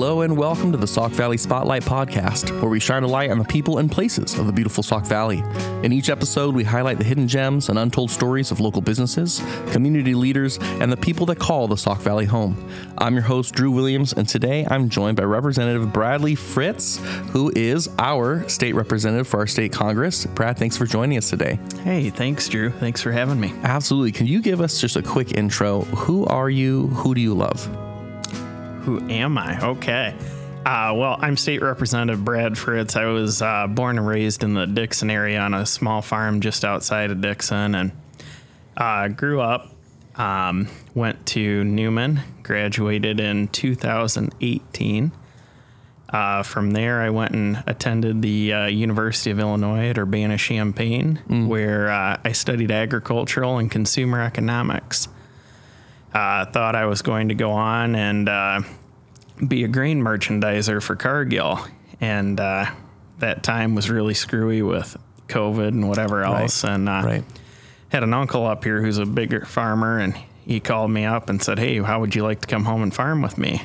Hello and welcome to the Sauk Valley Spotlight Podcast, where we shine a light on the people and places of the beautiful Sauk Valley. In each episode, we highlight the hidden gems and untold stories of local businesses, community leaders, and the people that call the Sauk Valley home. I'm your host, Drew Williams, and today I'm joined by Representative Bradley Fritts, who is our state representative for our state Congress. Brad, thanks for joining us today. Hey, thanks, Drew. Thanks for having me. Absolutely. Can you give us just a quick intro? Who are you? Who do you love? Who am I? Okay. Uh, well, I'm State Representative Brad Fritts. I was uh, born and raised in the Dixon area on a small farm just outside of Dixon and uh, grew up. Um, went to Newman, graduated in 2018. Uh, from there, I went and attended the uh, University of Illinois at Urbana Champaign, where uh, I studied agricultural and consumer economics. Uh, thought I was going to go on and uh, be a grain merchandiser for Cargill, and uh, that time was really screwy with COVID and whatever else. And uh, Right. had an uncle up here who's a bigger farmer, and he called me up and said, "Hey, how would you like to come home and farm with me?"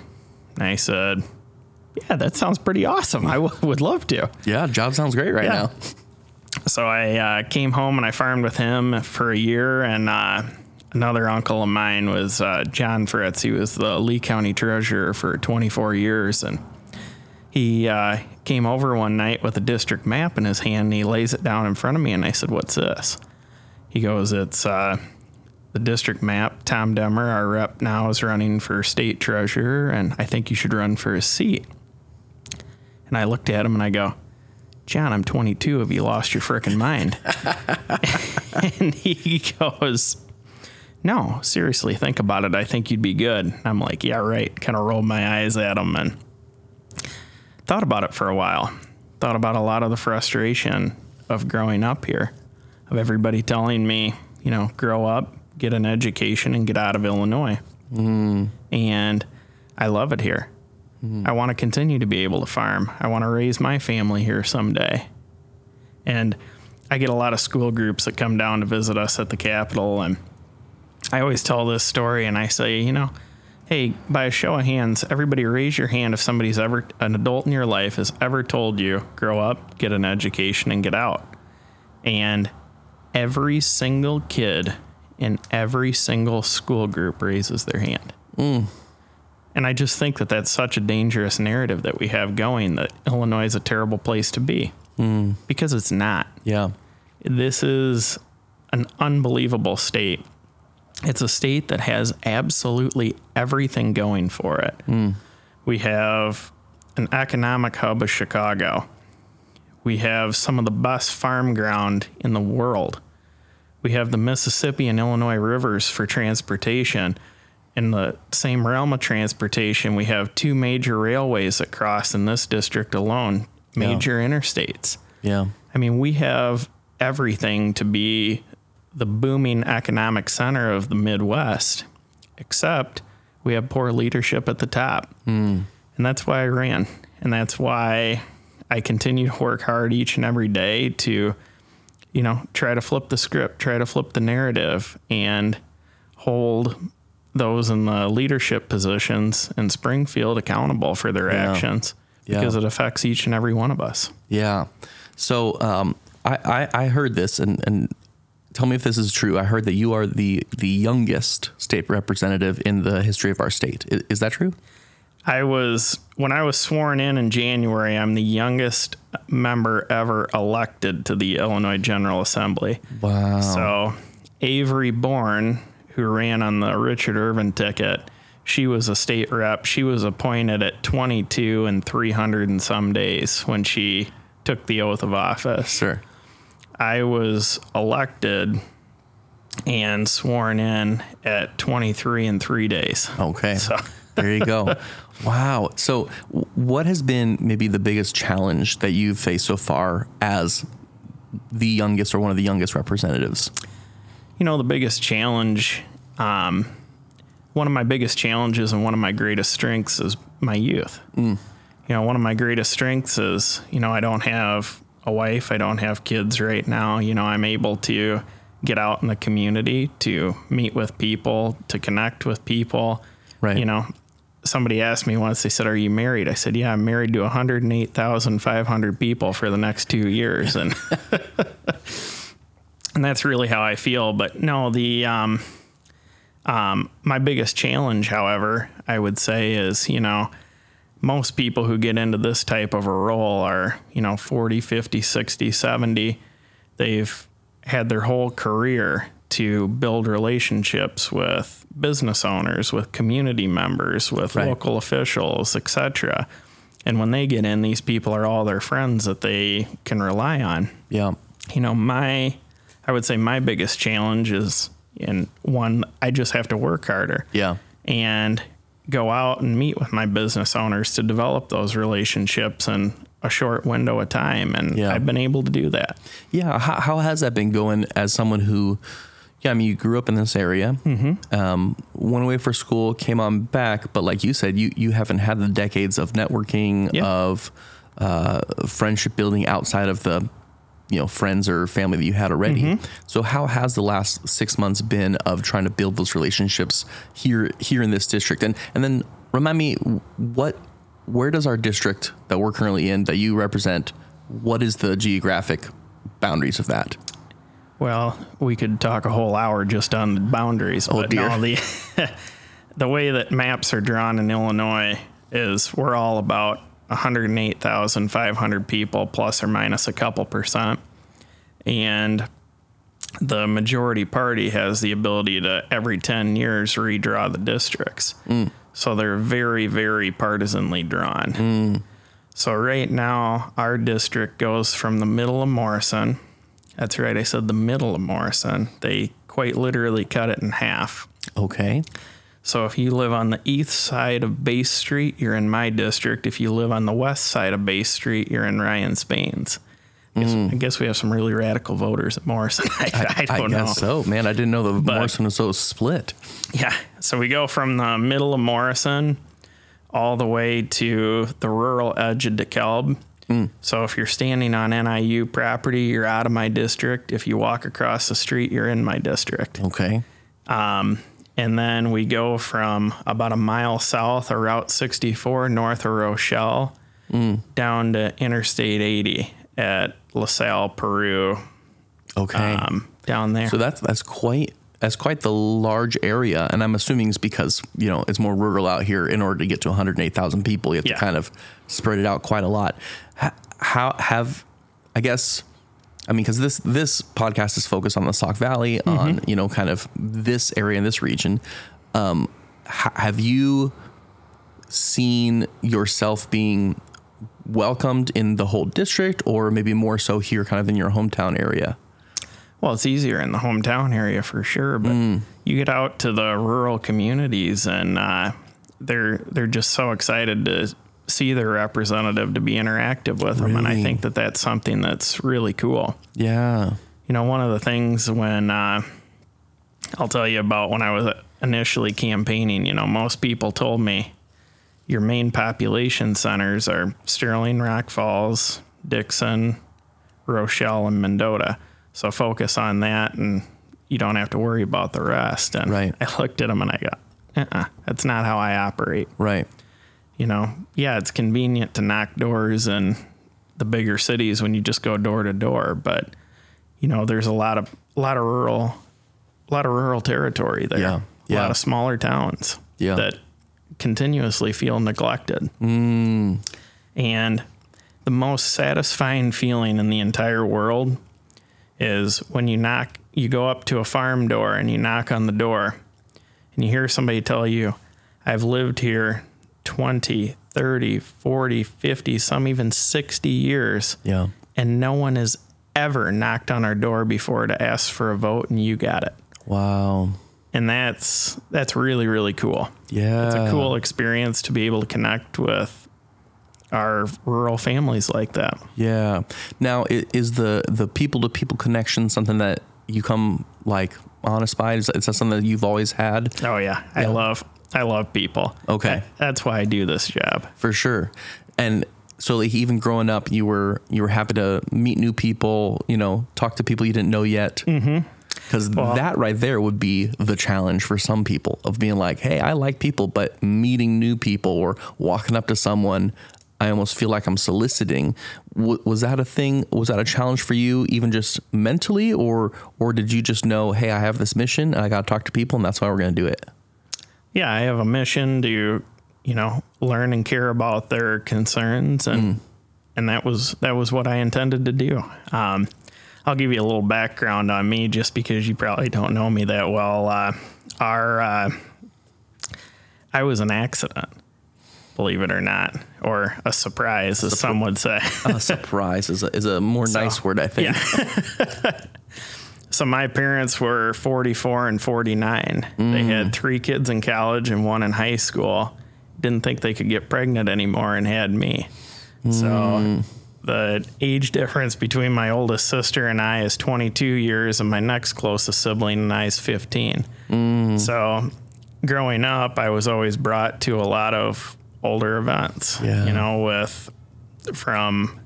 And I said, "Yeah, that sounds pretty awesome. I w- would love to." Yeah, job sounds great right Yeah. now. So I uh, came home and I farmed with him for a year. And uh, another uncle of mine was uh, John Fritts. He was the Lee County treasurer for 24 years. And he uh, came over one night with a district map in his hand and he lays it down in front of me. And I said, What's this? He goes, It's uh, the district map. Tom Demmer, our rep now, is running for state treasurer. And I think you should run for a seat. And I looked at him and I go, John, I'm 22. Have you lost your frickin' mind? and he goes, No, seriously, think about it. I think you'd be good. I'm like, Yeah, right. Kind of rolled my eyes at him and thought about it for a while. Thought about a lot of the frustration of growing up here, of everybody telling me, you know, grow up, get an education, and get out of Illinois. Mm-hmm. And I love it here. Mm-hmm. I want to continue to be able to farm. I want to raise my family here someday. And I get a lot of school groups that come down to visit us at the Capitol. And I always tell this story and I say, you know, hey, by a show of hands, everybody raise your hand if somebody's ever, an adult in your life has ever told you, grow up, get an education, and get out. And every single kid in every single school group raises their hand. Hmm. And I just think that that's such a dangerous narrative that we have going that Illinois is a terrible place to be hmm. because it's not. Yeah. This is an unbelievable state. It's a state that has absolutely everything going for it. Hmm. We have an economic hub of Chicago. We have some of the best farm ground in the world. We have the Mississippi and Illinois rivers for transportation. In the same realm of transportation, we have two major railways that cross in this district alone, major interstates. Yeah. I mean, we have everything to be the booming economic center of the Midwest, except we have poor leadership at the top. And that's why I ran. And that's why I continue to work hard each and every day to, you know, try to flip the script, try to flip the narrative, and hold those in the leadership positions in Springfield accountable for their Yeah. actions Yeah. because it affects each and every one of us. Yeah. So um, I, I I heard this and and tell me if this is true. I heard that you are the the youngest state representative in the history of our state. Is, is that true? I was when I was sworn in in January. I'm the youngest member ever elected to the Illinois General Assembly. Wow. So Avery Bourne, who ran on the Richard Irvin ticket, she was a state rep. She was appointed at 22 and 300 and some days when she took the oath of office. Sure. I was elected and sworn in at 23 and three days. Okay. So there you go. Wow. So, what has been maybe the biggest challenge that you've faced so far as the youngest or one of the youngest representatives? you know, the biggest challenge, um, one of my biggest challenges and one of my greatest strengths is my youth. You know, one of my greatest strengths is, you know, I don't have a wife, I don't have kids right now. You know, I'm able to get out in the community, to meet with people, to connect with people. Right. You know, somebody asked me once, they said, Are you married? I said, Yeah, I'm married to 108,500 people for the next two years. And, and that's really how I feel. But no, the, um, um, my biggest challenge, however, I would say is, you know, most people who get into this type of a role are, you know, 40, 50, 60, 70. They've had their whole career to build relationships with business owners, with community members, with Right. local officials, etc. And when they get in, these people are all their friends that they can rely on. Yeah. You know, my I would say my biggest challenge is in one I just have to work harder Yeah. and go out and meet with my business owners to develop those relationships in a short window of time and Yeah. I've been able to do that. Yeah. How, how has that been going as someone who, yeah, I mean, you grew up in this area, mm-hmm. um, went away for school, came on back, but like you said, you, you haven't had the decades of networking, Yeah. of uh, friendship building outside of the, you know, friends or family that you had already. Mm-hmm. So how has the last six months been of trying to build those relationships here here in this district? And and then remind me what where does our district that we're currently in that you represent? What is the geographic boundaries of that? Well, we could talk a whole hour just on the boundaries, but Oh, dear. no, the the way that maps are drawn in Illinois is we're all about 108,500 people plus or minus a couple percent. And the majority party has the ability to every 10 years redraw the districts. Mm. So they're very, very partisanly drawn. Mm. So right now, our district goes from the middle of Morrison. That's right, I said the middle of Morrison. They quite literally cut it in half. Okay. So if you live on the east side of Bay Street, you're in my district. If you live on the west side of Bay Street, you're in Ryan Spain's. I guess, I guess we have some really radical voters at Morrison. I, I I don't know. guess so, man. I didn't know the Morrison was so split. Yeah. So we go from the middle of Morrison all the way to the rural edge of DeKalb. So if you're standing on NIU property, you're out of my district. If you walk across the street, you're in my district. Okay. Um, and then we go from about a mile south of Route 64 north of Rochelle down to Interstate 80 at LaSalle, Peru, Okay. um, down there. so that's that's quite that's quite the large area, and I'm assuming it's because you know it's more rural out here. In order to get to 108,000 people, you have Yeah. to kind of spread it out quite a lot. How have I guess I mean because this this podcast is focused on the Sauk Valley, on you know kind of this area in this region. Um, ha- have you seen yourself being welcomed in the whole district, or maybe more so here, kind of in your hometown area? Well, it's easier in the hometown area for sure, but you get out to the rural communities and uh, they're they're just so excited to see their representative to be interactive with them, and I think that that's something that's really cool. Yeah. You know, one of the things when uh, I'll tell you about when I was initially campaigning, you know, most people told me your main population centers are Sterling, Rock Falls, Dixon, Rochelle, and Mendota. So focus on that and you don't have to worry about the rest. And Right. I looked at them and I go, uh-uh, that's not how I operate. Right. You know, yeah, it's convenient to knock doors in the bigger cities when you just go door to door, but you know, there's a lot of a lot of rural a lot of rural territory there. Yeah, A yeah. lot of smaller towns Yeah. that continuously feel neglected. Mm. And the most satisfying feeling in the entire world is when you knock you go up to a farm door and you knock on the door and you hear somebody tell you, I've lived here 20, 30, 40, 50, some even 60 years, Yeah. and no one has ever knocked on our door before to ask for a vote, and you got it. Wow. And that's that's really really cool. Yeah. It's a cool experience to be able to connect with our rural families like that. Yeah. Now, is the the people to people connection something that you come like honest by? Is, is that something that you've always had? Oh yeah, I love I love people. Okay. That- that's why I do this job. For sure. And so, like, even growing up, you were you were happy to meet new people. You know, talk to people you didn't know yet. Mm-hmm. Because that right there would be the challenge for some people of being like, hey, I like people, but meeting new people or walking up to someone, I almost feel like I'm soliciting. W- was that a thing? Was that a challenge for you, even just mentally, or or did you just know, hey, I have this mission and I got to talk to people, and that's why we're going to do it? Yeah, I have a mission to, you know, learn and care about their concerns, and and that was that was what I intended to do. Um, I'll give you a little background on me, just because you probably don't know me that well. Uh, our uh, I was an accident, believe it or not, or a surprise, as some would say. A surprise is a, is a more nice word, I think. So my parents were 44 and 49. They had three kids in college and one in high school. Didn't think they could get pregnant anymore and had me. So the age difference between my oldest sister and I is 22 years, and my next closest sibling and I is 15. So growing up, I was always brought to a lot of older events. Yeah. You know, with from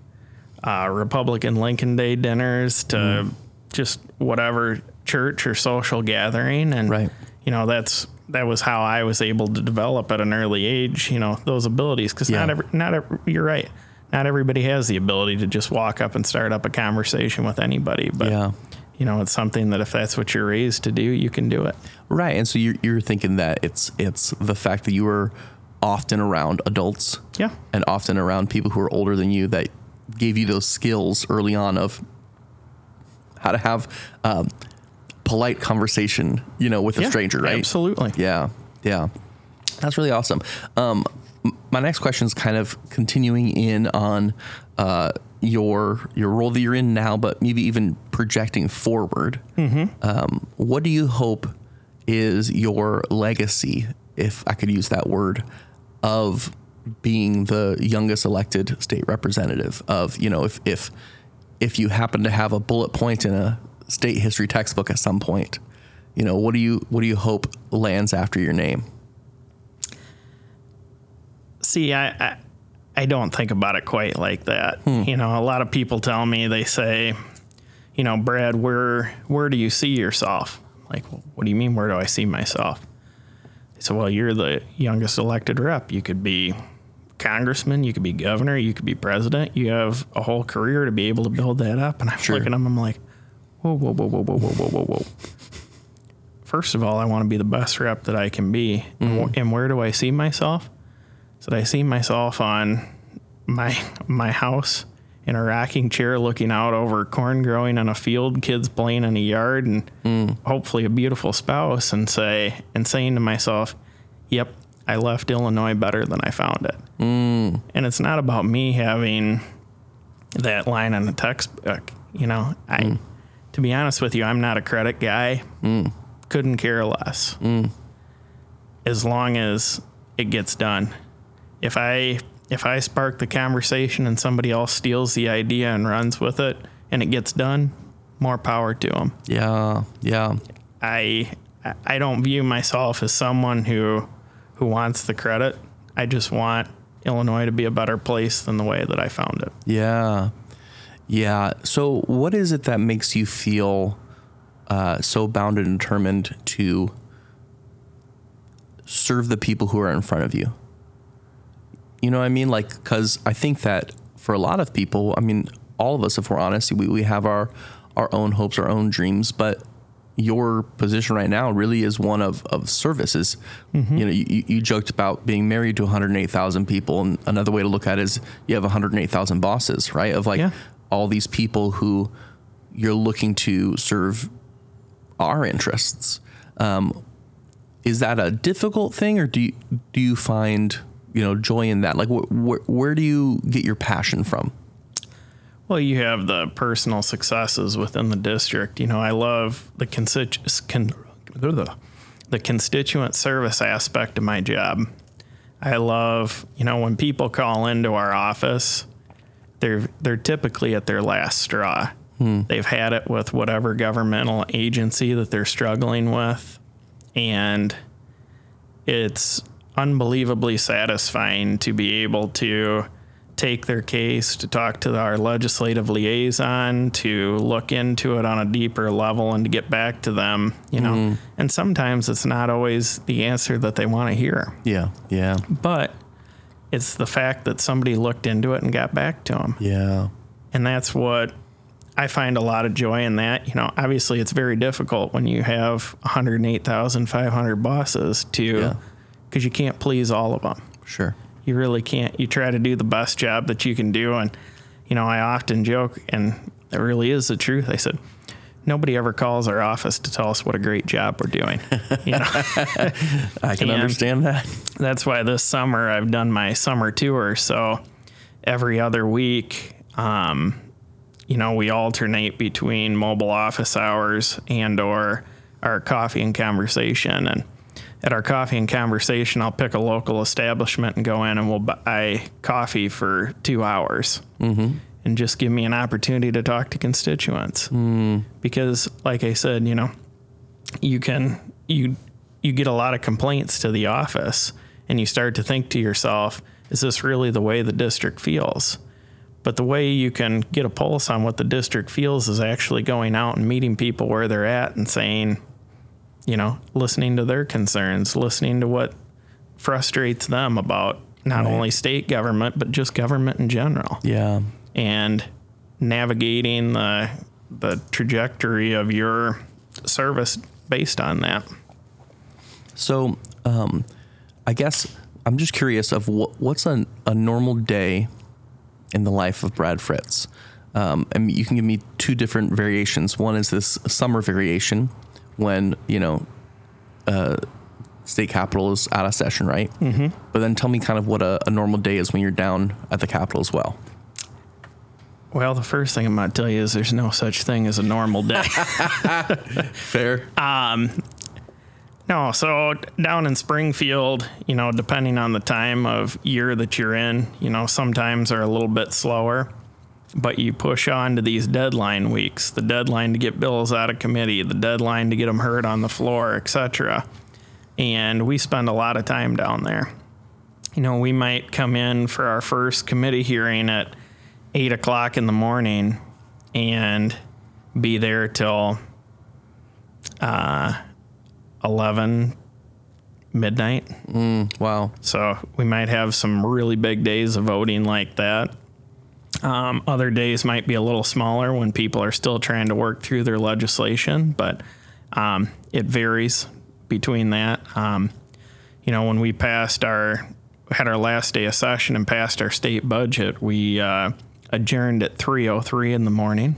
uh, Republican Lincoln Day dinners to Mm. Just whatever church or social gathering, and Right. you know that's that was how I was able to develop at an early age. You know those abilities because not every not every, you're right. Not everybody has the ability to just walk up and start up a conversation with anybody, but Yeah. you know it's something that if that's what you're raised to do, you can do it. Right. And so you're, you're thinking that it's it's the fact that you were often around adults Yeah. and often around people who are older than you that gave you those skills early on of how to have um, polite conversation, you know, with a Yeah, stranger, right? Absolutely. Yeah, yeah, that's really awesome. Um, m- my next question is kind of continuing in on uh, your your role that you're in now, but maybe even projecting forward. Um, what do you hope is your legacy, if I could use that word, of being the youngest elected state representative? Of you know, if if if you happen to have a bullet point in a state history textbook at some point, you know, what do you what do you hope lands after your name? See, I, I I don't think about it quite like that. Hmm. You know, a lot of people tell me they say, you know, Brad, where where do you see yourself? Like, what do you mean? Where do I see myself? They said, well, you're the youngest elected rep. You could be congressman, you could be governor, you could be president. You have a whole career to be able to build that up. And I'm Sure. looking at them, I'm like, whoa, whoa, whoa, whoa, whoa, whoa, whoa, whoa, whoa. First of all, I want to be the best rep that I can be. And wh- mm-hmm. And where do I see myself? So I see myself on my my house in a rocking chair looking out over corn growing in a field, kids playing in a yard and mm. hopefully a beautiful spouse and say and saying to myself, Yep, I left Illinois better than I found it. Mm. And it's not about me having that line on the textbook. You know, I mm. to be honest with you, I'm not a credit guy. Mm. Couldn't care less. Mm. As long as it gets done if I if I spark the conversation and somebody else steals the idea and runs with it and it gets done, more power to them. Yeah, yeah, I I don't view myself as someone who who wants the credit. I just want Illinois to be a better place than the way that I found it. yeah, yeah. So, what is it that makes you feel uh, so bound and determined to serve the people who are in front of you? You know what I mean? Like, because I think that for a lot of people, I mean, all of us, if we're honest, we, we have our our own hopes, our own dreams, but your position right now really is one of, of services. You know, you, you joked about being married to 108,000 people. And another way to look at it is you have 108,000 bosses, right? Of like Yeah. all these people who you're looking to serve our interests. Um, is that a difficult thing or do you, do you find, you know, joy in that? Like wh- wh- where do you get your passion from? Well, you have the personal successes within the district. You know, I love the constitu- con- the constituent service aspect of my job. I love, you know, when people call into our office, they're they're typically at their last straw. Hmm. They've had it with whatever governmental agency that they're struggling with, and it's unbelievably satisfying to be able to take their case, to talk to our legislative liaison, to look into it on a deeper level, and to get back to them. You know, mm-hmm. and sometimes it's not always the answer that they want to hear, Yeah. Yeah. but it's the fact that somebody looked into it and got back to them, Yeah. and that's what. I find a lot of joy in that. You know, obviously it's very difficult when you have 108,500 bosses to, Yeah. because you can't please all of them Sure. You really can't. You try to do the best job that you can do. And, you know, I often joke, and it really is the truth. I said, nobody ever calls our office to tell us what a great job we're doing. You know, I can understand that. that's why this summer I've done my summer tour. So every other week, um, you know, we alternate between mobile office hours and or our coffee and conversation. And at our coffee and conversation, I'll pick a local establishment and go in and we'll buy coffee for two hours. Mm-hmm. And just give me an opportunity to talk to constituents. Because, like I said, you know, you can you you get a lot of complaints to the office and you start to think to yourself is this really the way the district feels but the way you can get a pulse on what the district feels is actually going out and meeting people where they're at and saying you know listening to their concerns listening to what frustrates them about not Right. only state government but just government in general Yeah. and navigating the the trajectory of your service based on that. So, um, I guess I'm just curious of what, what's a, a normal day in the life of Brad Fritts. Um, and you can give me two different variations. One is this summer variation when, you know, uh, state capitol is out of session, right? Mm-hmm. But then tell me kind of what a, a normal day is when you're down at the capitol as well. Well, the first thing I'm going to tell you is there's no such thing as a normal day. Fair. no, so down in Springfield, you know, depending on the time of year that you're in, you know, sometimes are a little bit slower. But you push on to these deadline weeks, the deadline to get bills out of committee, the deadline to get them heard on the floor, etc. And we spend a lot of time down there. You know, we might come in for our first committee hearing at eight o'clock in the morning and be there till uh, 11 midnight. wow. So we might have some really big days of voting like that. Um, other days might be a little smaller when people are still trying to work through their legislation, but um, it varies between that. Um, you know, when we passed our had our last day of session and passed our state budget, we uh, adjourned at 3:03 in the morning,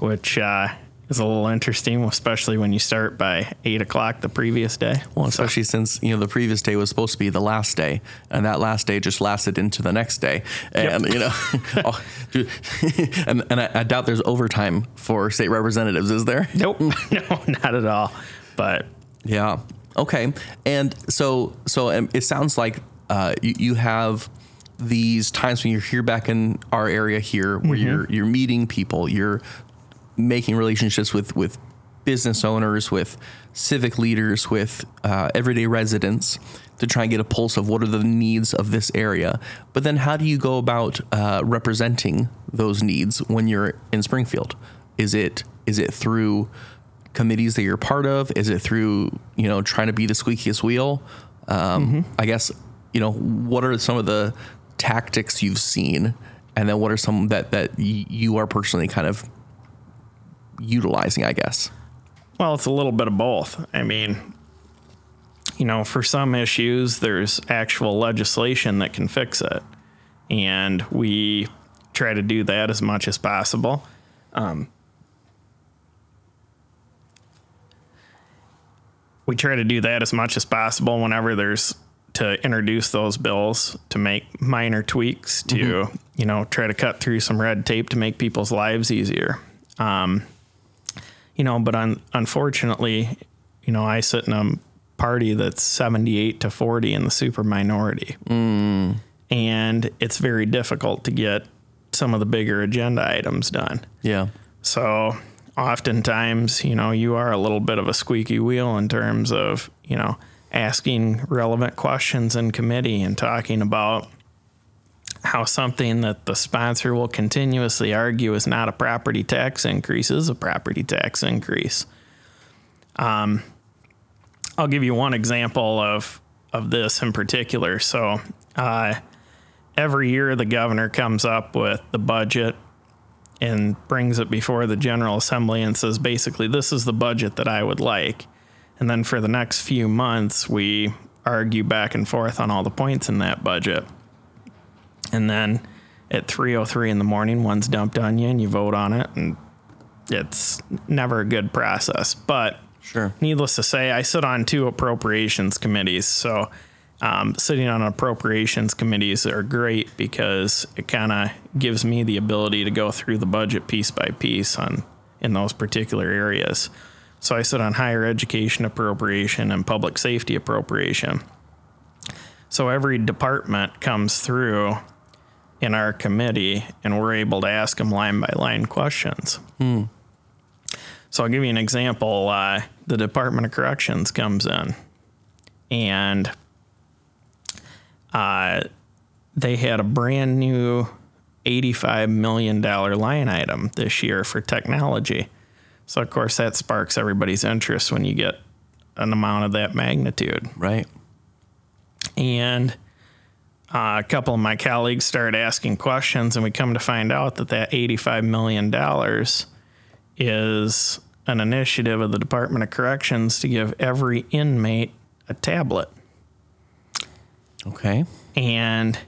which uh, is a little interesting, especially when you start by eight o'clock the previous day. Well, especially since you know the previous day was supposed to be the last day, and that last day just lasted into the next day, and you know, oh, and and I, I doubt there's overtime for state representatives, is there? Nope, no, not at all. But Yeah. Okay. And so so um, it sounds like uh, you, you have these times when you're here back in our area here, where you're you're meeting people, you're making relationships with with business owners, with civic leaders, with uh, everyday residents to try and get a pulse of what are the needs of this area. But then, how do you go about uh, representing those needs when you're in Springfield? Is it is it through committees that you're part of? Is it through you know trying to be the squeakiest wheel? Um, I guess you know what are some of the tactics you've seen, and then what are some that that y- you are personally kind of utilizing? I guess. Well, it's a little bit of both. I mean, you know, for some issues, there's actual legislation that can fix it. And we try to do that as much as possible. Um, we try to do that as much as possible whenever there's to introduce those bills to make minor tweaks to, you know, try to cut through some red tape to make people's lives easier. Um, you know, but un- unfortunately, you know, I sit in a party that's 78 to 40 in the super minority. Mm. And it's very difficult to get some of the bigger agenda items done. Yeah. So oftentimes, you know, you are a little bit of a squeaky wheel in terms of, you know, asking relevant questions in committee and talking about how something that the sponsor will continuously argue is not a property tax increase is a property tax increase. Um, I'll give you one example of of this in particular. So, uh, every year the governor comes up with the budget and brings it before the General Assembly and says, basically, this is the budget that I would like. And then for the next few months, we argue back and forth on all the points in that budget. And then at 3:03 in the morning, one's dumped on you and you vote on it and it's never a good process. But Sure. needless to say, I sit on two appropriations committees. So, um, sitting on appropriations committees are great because it kind of gives me the ability to go through the budget piece by piece on in those particular areas. So I sit on higher education appropriation and public safety appropriation. So every department comes through in our committee, and we're able to ask them line by line questions. So I'll give you an example. Uh, the Department of Corrections comes in, and uh, they had a brand new $85 million line item this year for technology. So, of course, that sparks everybody's interest when you get an amount of that magnitude. Right. And uh, a couple of my colleagues started asking questions, and we come to find out that that $85 million is an initiative of the Department of Corrections to give every inmate a tablet. Okay. And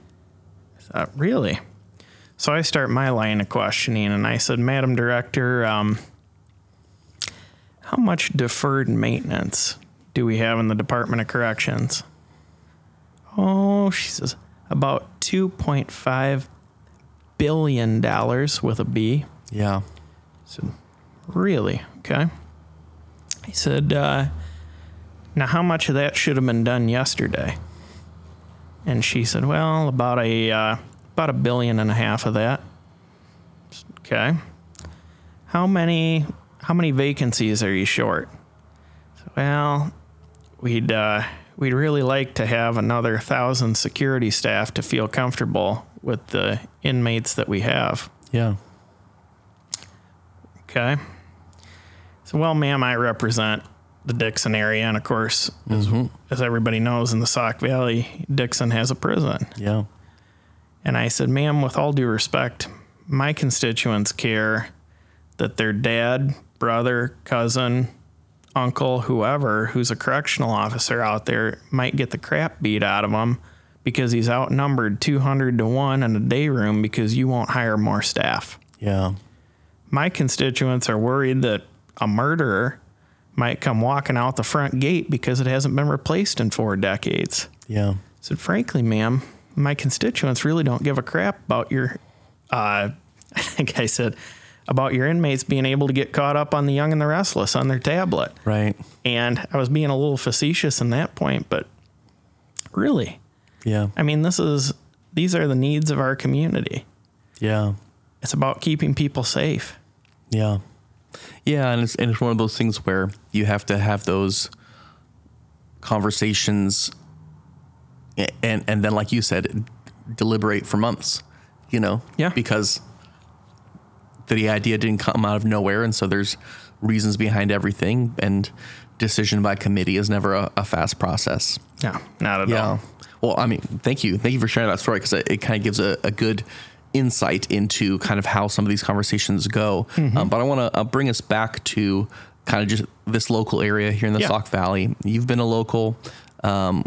I thought, really? So I start my line of questioning, and I said, Madam Director, um, how much deferred maintenance do we have in the Department of Corrections? Oh, she says, about $2.5 billion with a B. Yeah. Said, Really? Okay. He said, uh, Now, how much of that should have been done yesterday? And she said, Well, about a uh, about a billion and a half of that. Okay. How many how many vacancies are you short? Well, we'd uh, we'd really like to have another thousand security staff to feel comfortable with the inmates that we have. Yeah. Okay. So, well, ma'am, I represent the Dixon area, and of course, as, mm-hmm. as everybody knows, in the Sauk Valley, Dixon has a prison. Yeah. And I said, ma'am, with all due respect, my constituents care that their dad, brother, cousin, uncle, whoever who's a correctional officer out there might get the crap beat out of him because he's outnumbered 200 to 1 in a day room because you won't hire more staff. Yeah. My constituents are worried that a murderer might come walking out the front gate because it hasn't been replaced in four decades. Yeah. I said, frankly, ma'am, my constituents really don't give a crap about your, uh, I think I said, about your inmates being able to get caught up on the young and the restless on their tablet. Right. And I was being a little facetious in that point, but really, Yeah. I mean, this is, these are the needs of our community. Yeah. It's about keeping people safe. Yeah. Yeah, and it's and it's one of those things where you have to have those conversations and and then like you said deliberate for months, you know? Yeah. Because the idea didn't come out of nowhere and so there's reasons behind everything and decision by committee is never a, a fast process. Yeah, not at Yeah. all. Well, I mean, thank you. Thank you for sharing that story because it, it kind of gives a, a good insight into kind of how some of these conversations go. Mm-hmm. Um, but I want to uh, bring us back to kind of just this local area here in the Yeah. Sauk Valley. You've been a local, um,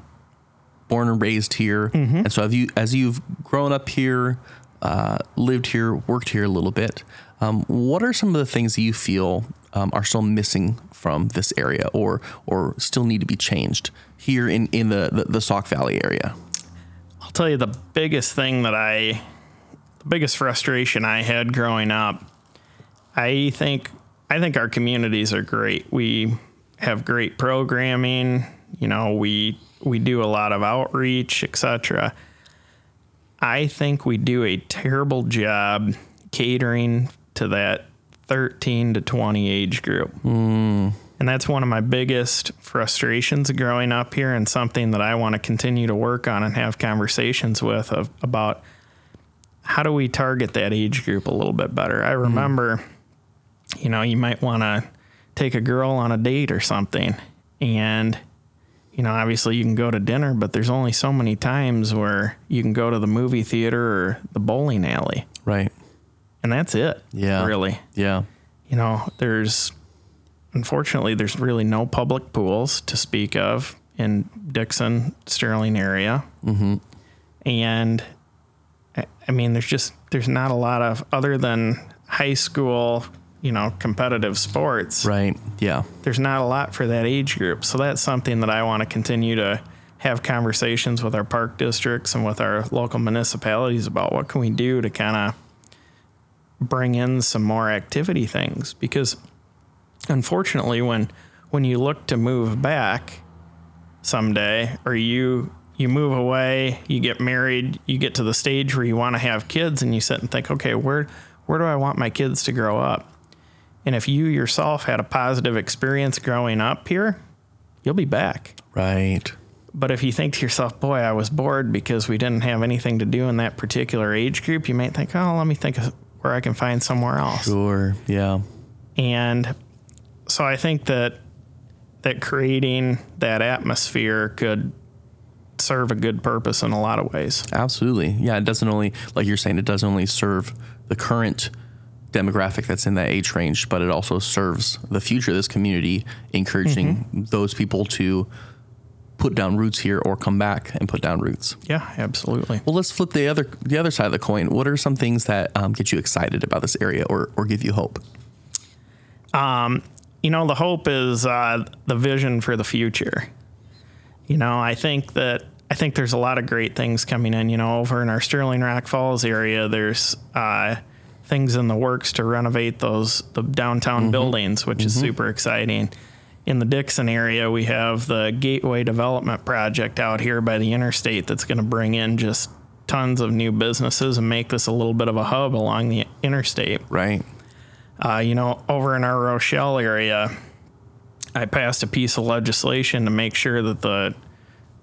born and raised here, Mm-hmm. and so have you as you've grown up here, uh, lived here, worked here a little bit. Um, what are some of the things that you feel um, are still missing from this area, or or still need to be changed here in in the the, the Sauk Valley area? I'll tell you the biggest thing that I, the biggest frustration I had growing up. I think I think our communities are great. We have great programming. You know, we we do a lot of outreach, etc. I think we do a terrible job catering to that 13 to 20 age group. Hmm. And that's one of my biggest frustrations growing up here and something that I want to continue to work on and have conversations with of, about how do we target that age group a little bit better? I hmm. remember, you know, you might want to take a girl on a date or something, and you know, obviously you can go to dinner, but there's only so many times where you can go to the movie theater or the bowling alley, Right. And that's it. Yeah. really. Yeah. You know, there's unfortunately there's really no public pools to speak of in Dixon, Sterling area, mm-hmm. and I- I mean, there's just there's not a lot of other than high school, you know, competitive sports Right. Yeah. there's not a lot for that age group. So that's something that I want to continue to have conversations with our park districts and with our local municipalities about what can we do to kind of bring in some more activity things because unfortunately when when you look to move back someday or you you move away, you get married, you get to the stage where you want to have kids and you sit and think, okay, where where do I want my kids to grow up? And if you yourself had a positive experience growing up here, you'll be back. Right. But if you think to yourself, boy, I was bored because we didn't have anything to do in that particular age group, you might think, oh, let me think of where I can find somewhere else. Sure. Yeah. And so I think that that creating that atmosphere could serve a good purpose in a lot of ways. Absolutely. Yeah. It doesn't only, like you're saying, it doesn't only serve the current demographic that's in that age range, but it also serves the future of this community, encouraging mm-hmm. those people to put down roots here or come back and put down roots. Yeah, absolutely. Well, let's flip the other the other side of the coin. What are some things that um, get you excited about this area or or give you hope? Um, you know, the hope is uh, the vision for the future. You know, I think that I think there's a lot of great things coming in. You know, over in our Sterling Rock Falls area, there's uh, things in the works to renovate those the downtown buildings, which is super exciting. In the Dixon area, we have the Gateway Development Project out here by the interstate that's going to bring in just tons of new businesses and make this a little bit of a hub along the interstate. Right. Uh, you know, over in our Rochelle area, I passed a piece of legislation to make sure that the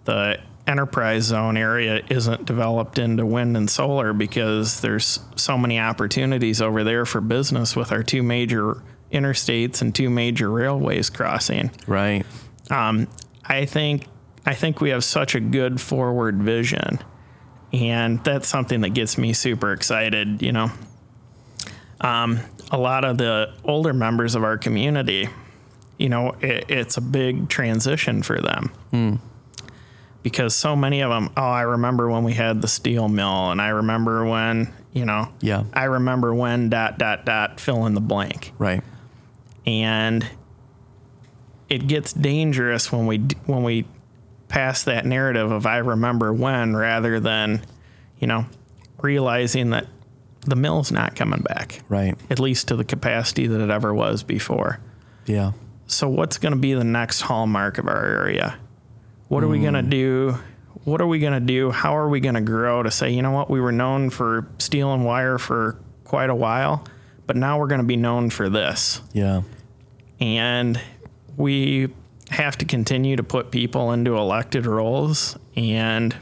the enterprise zone area isn't developed into wind and solar because there's so many opportunities over there for business with our two major interstates and two major railways crossing. Right. Um, I think I think we have such a good forward vision, and that's something that gets me super excited. You know, um, a lot of the older members of our community, you know, it, it's a big transition for them. Because so many of them, oh, I remember when we had the steel mill, and I remember when, you know, Yeah. I remember when dot dot dot fill in the blank Right. And it gets dangerous when we when we pass that narrative of I remember when rather than you know realizing that the mill's not coming back Right. at least to the capacity that it ever was before. Yeah. So what's going to be the next hallmark of our area? What are we going to hmm. do? What are we going to do? How are we going to grow to say, you know what, we were known for steel and wire for quite a while, but now we're going to be known for this Yeah. and we have to continue to put people into elected roles and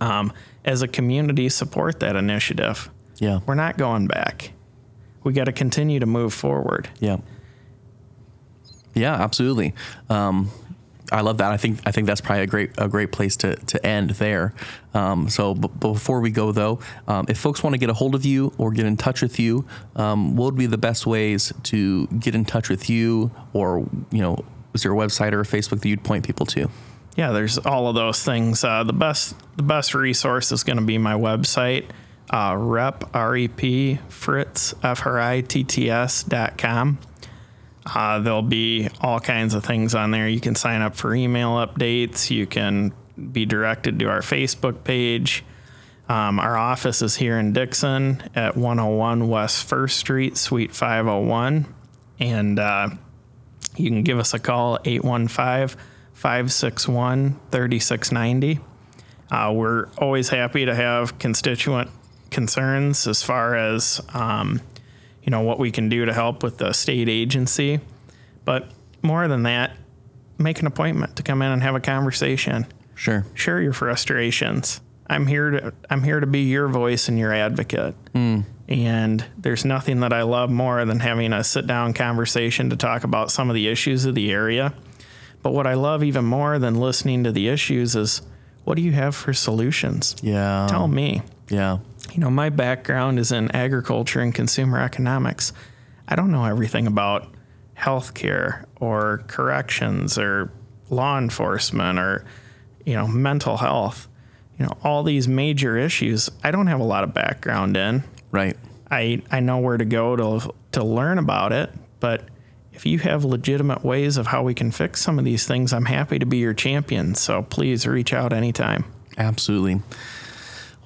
um, as a community support that initiative Yeah. we're not going back we got to continue to move forward Yeah. Yeah, absolutely. Um, I love that. I think I think that's probably a great a great place to, to end there. Um, so b- before we go though, um, if folks want to get a hold of you or get in touch with you, um, what would be the best ways to get in touch with you? Or you know, is there a website or a Facebook that you'd point people to? yeah there's all of those things uh, the best the best resource is going to be my website uh, rep rep fritts f-r-i-t-t-s dot com Uh, there'll be all kinds of things on there. You can sign up for email updates. You can be directed to our Facebook page. Um, our office is here in Dixon at 101 West First Street, Suite 501. And uh, you can give us a call, 815 561 3690. Uh, We're always happy to have constituent concerns as far as um, you know what we can do to help with the state agency. But more than that, make an appointment to come in and have a conversation. Sure. Share your frustrations. I'm here to I'm here to be your voice and your advocate. Mm. And there's nothing that I love more than having a sit down conversation to talk about some of the issues of the area. But what I love even more than listening to the issues is what do you have for solutions? Yeah. Tell me. Yeah. You know, my background is in agriculture and consumer economics. I don't know everything about healthcare or corrections or law enforcement or, you know, mental health. You know, all these major issues I don't have a lot of background in. Right. I, I know where to go to, to learn about it, but if you have legitimate ways of how we can fix some of these things, I'm happy to be your champion. So please reach out anytime. Absolutely.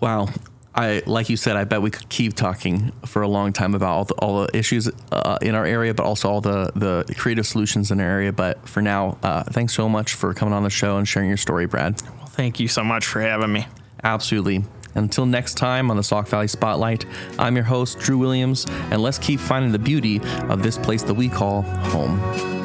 Wow. I like you said. I bet we could keep talking for a long time about all the, all the issues uh, in our area, but also all the the creative solutions in our area. But for now, uh, thanks so much for coming on the show and sharing your story, Brad. Well, thank you so much for having me. Absolutely. Until next time on the Sauk Valley Spotlight, I'm your host, Drew Williams, and let's keep finding the beauty of this place that we call home.